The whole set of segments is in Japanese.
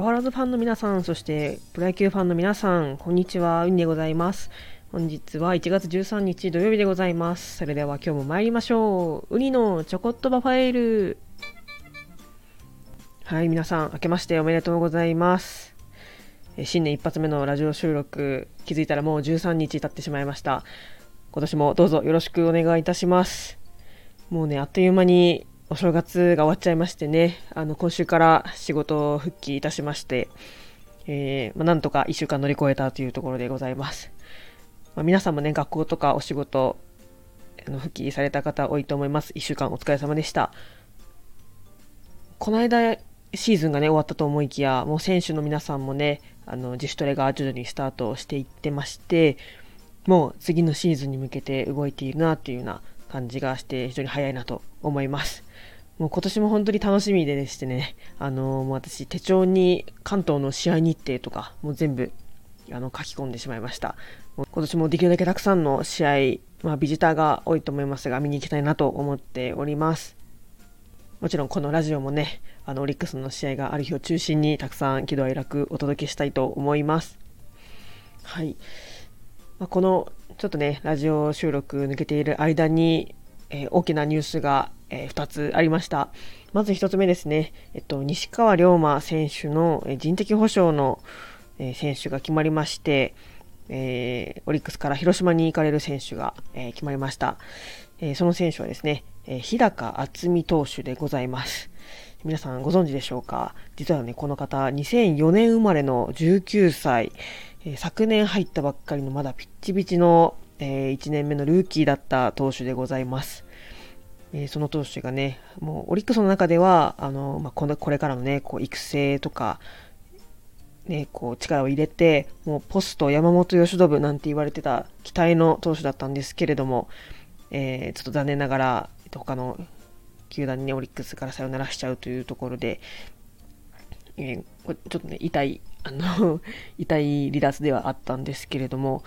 ワールドファンの皆さん、そしてプロ野球ファンの皆さん、こんにちは、ウニでございます。本日は1月13日土曜日でございます。それでは今日も参りましょう。ウニのちょこっとバファイル。はい、皆さん、明けましておめでとうございます。新年一発目のラジオ収録、気づいたらもう13日経ってしまいました。今年もどうぞよろしくお願いいたします。もうね、あっという間にお正月が終わっちゃいましてね、あの、今週から仕事復帰いたしまして、えー、まあ、なんとか1週間乗り越えたというところでございます。まあ、皆さんもね、学校とかお仕事、あの復帰された方多いと思います。1週間お疲れ様でした。この間、シーズンがね、終わったと思いきや、もう選手の皆さんもね、あの、自主トレが徐々にスタートしていってまして、もう次のシーズンに向けて動いているなっていうような感じがして、非常に早いなと思います。もう今年も本当に楽しみででしてね、あのー、もう私手帳に関東の試合日程とか、もう全部あの書き込んでしまいました。もう今年もできるだけたくさんの試合、まあ、ビジターが多いと思いますが、見に行きたいなと思っております。もちろんこのラジオもね、あのオリックスの試合がある日を中心にたくさん喜怒哀楽お届けしたいと思います。はい。まあ、このちょっとね、ラジオ収録抜けている間に、えー、大きなニュースがえー、2つありました。まず1つ目ですね、えっと、西川龍馬選手の人的保障の、選手が決まりまして、えー、オリックスから広島に行かれる選手が、え決まりました。えその選手はですね、え日高渥美投手でございます。皆さんご存知でしょうか？実はね、この方、2004年生まれの19歳、え昨年入ったばっかりのまだピッチピチの、え1年目のルーキーだった投手でございます。えー、その投手がね、もうオリックスの中では、あの、まあ、このこれからのね、こう育成とか、ね、こう力を入れて、もうポスト山本由伸なんて言われてた期待の投手だったんですけれども、えー、ちょっと残念ながら、他の球団にね、オリックスからさよならしちゃうというところで、えー、ちょっとね、痛い、あの 痛い離脱ではあったんですけれども、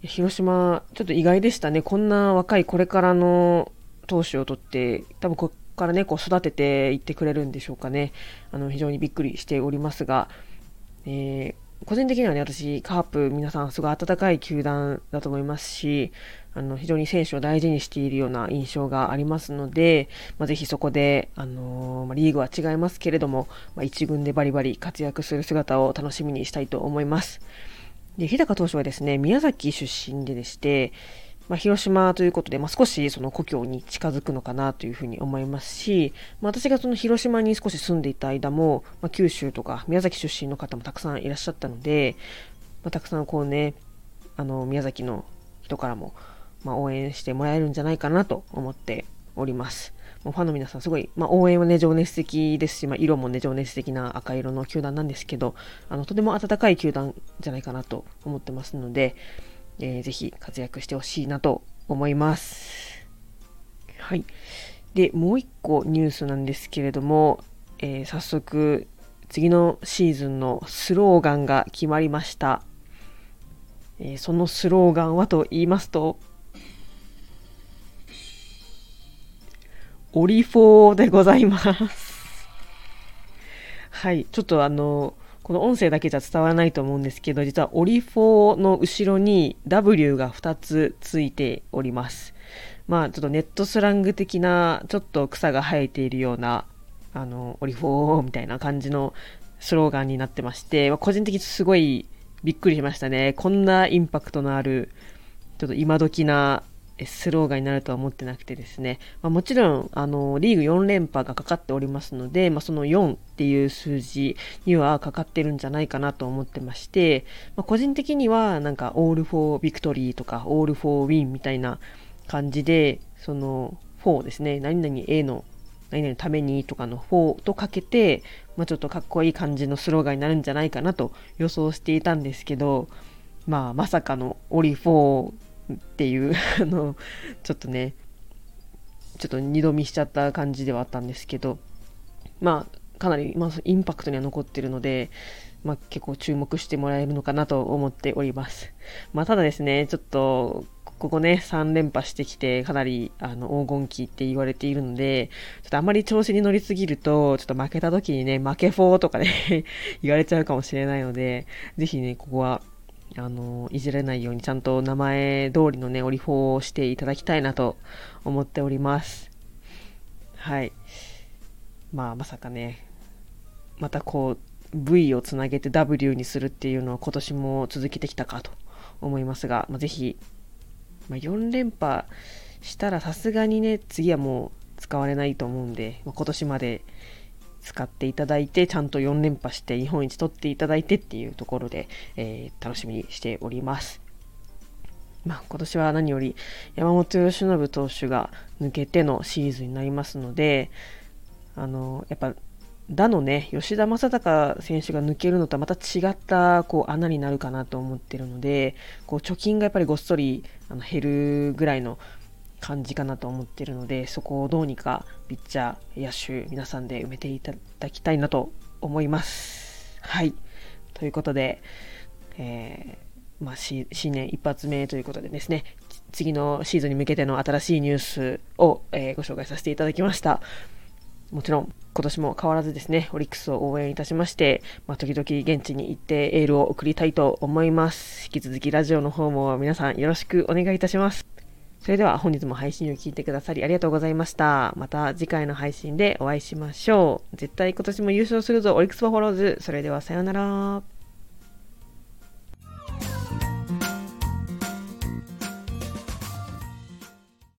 広島、ちょっと意外でしたね。こんな若いこれからの投手を取って、多分ここからね、こう育てていってくれるんでしょうかね。あの、非常にびっくりしておりますが、えー、個人的にはね、私、カープ、皆さんすごい温かい球団だと思いますし、あの、非常に選手を大事にしているような印象がありますので、まあ、ぜひそこで、あのー、まあ、リーグは違いますけれども、まあ、一軍でバリバリ活躍する姿を楽しみにしたいと思います。で、日高投手はですね、宮崎出身ででして、まあ、広島ということで、まあ、少しその故郷に近づくのかなというふうに思いますし、まあ、私がその広島に少し住んでいた間も、ま九州とか宮崎出身の方もたくさんいらっしゃったので、またくさんこうね、あの宮崎の人からも、ま応援してもらえるんじゃないかなと思っております。ファンの皆さんすごい、まあ、応援はね、情熱的ですし、まあ、色もね、情熱的な赤色の球団なんですけど、あの、とても温かい球団じゃないかなと思ってますので、えー、ぜひ活躍してほしいなと思います。はい。で、もう一個ニュースなんですけれども、えー、早速、次のシーズンのスローガンが決まりました。えー、そのスローガンはと言いますと、オリフォーでございます。はい。ちょっとあの、この音声だけじゃ伝わらないと思うんですけど、実はオリフォーの後ろに W が2つついております。まあちょっとネットスラング的な、ちょっと草が生えているような、あの、オリフォーみたいな感じのスローガンになってまして、まあ、個人的にすごいびっくりしましたね。こんなインパクトのある、ちょっと今時なスローガンになるとは思ってなくてですね、まあ、もちろんあのリーグ4連覇がかかっておりますので、まあ、その4っていう数字にはかかってるんじゃないかなと思ってまして、まあ、個人的にはなんか All for Victory とか All for Win みたいな感じでその4ですね。何々 A の何々のためにとかの4とかけて、まあ、ちょっとかっこいい感じのスローガンになるんじゃないかなと予想していたんですけど、まあ、まさかのオリ4っていう あの、ちょっとね、ちょっと二度見しちゃった感じではあったんですけど、まあ、かなり、まあ、インパクトには残ってるので、まあ、結構注目してもらえるのかなと思っております。まあ、ただですね、ちょっと、ここね、3連覇してきて、かなりあの黄金期って言われているので、ちょっとあまり調子に乗りすぎると、ちょっと負けた時にね、負けフォーとかね 言われちゃうかもしれないので、ぜひね、ここは、あの、いじれないようにちゃんと名前通りのね、オリフォをしていただきたいなと思っております。はい。まあ、まさかね、またこう、V をつなげて W にするっていうのを今年も続けてきたかと思いますが、まあ、ぜひまあ、4連覇したらさすがにね、次はもう使われないと思うんで、まあ、今年まで使っていただいて、ちゃんと4連覇して日本一取っていただいてっていうところで、えー、楽しみにしております。まあ、今年は何より山本由伸投手が抜けてのシーズンになりますので、あの、やっぱ打のね、吉田正尚選手が抜けるのとはまた違ったこう穴になるかなと思ってるので、こう貯金がやっぱりごっそりあの減るぐらいの感じかなと思ってるので、そこをどうにかピッチャー、野手、皆さんで埋めていただきたいなと思います。はい。ということで、えー、まあ、新年一発目ということでですね、次のシーズンに向けての新しいニュースを、えー、ご紹介させていただきました。もちろん今年も変わらずですね、オリックスを応援いたしまして、まあ、時々現地に行ってエールを送りたいと思います。引き続きラジオの方も皆さんよろしくお願いいたします。それでは本日も配信を聞いてくださりありがとうございました。また次回の配信でお会いしましょう。絶対今年も優勝するぞ、オリックスバフォローズ。それではさようなら。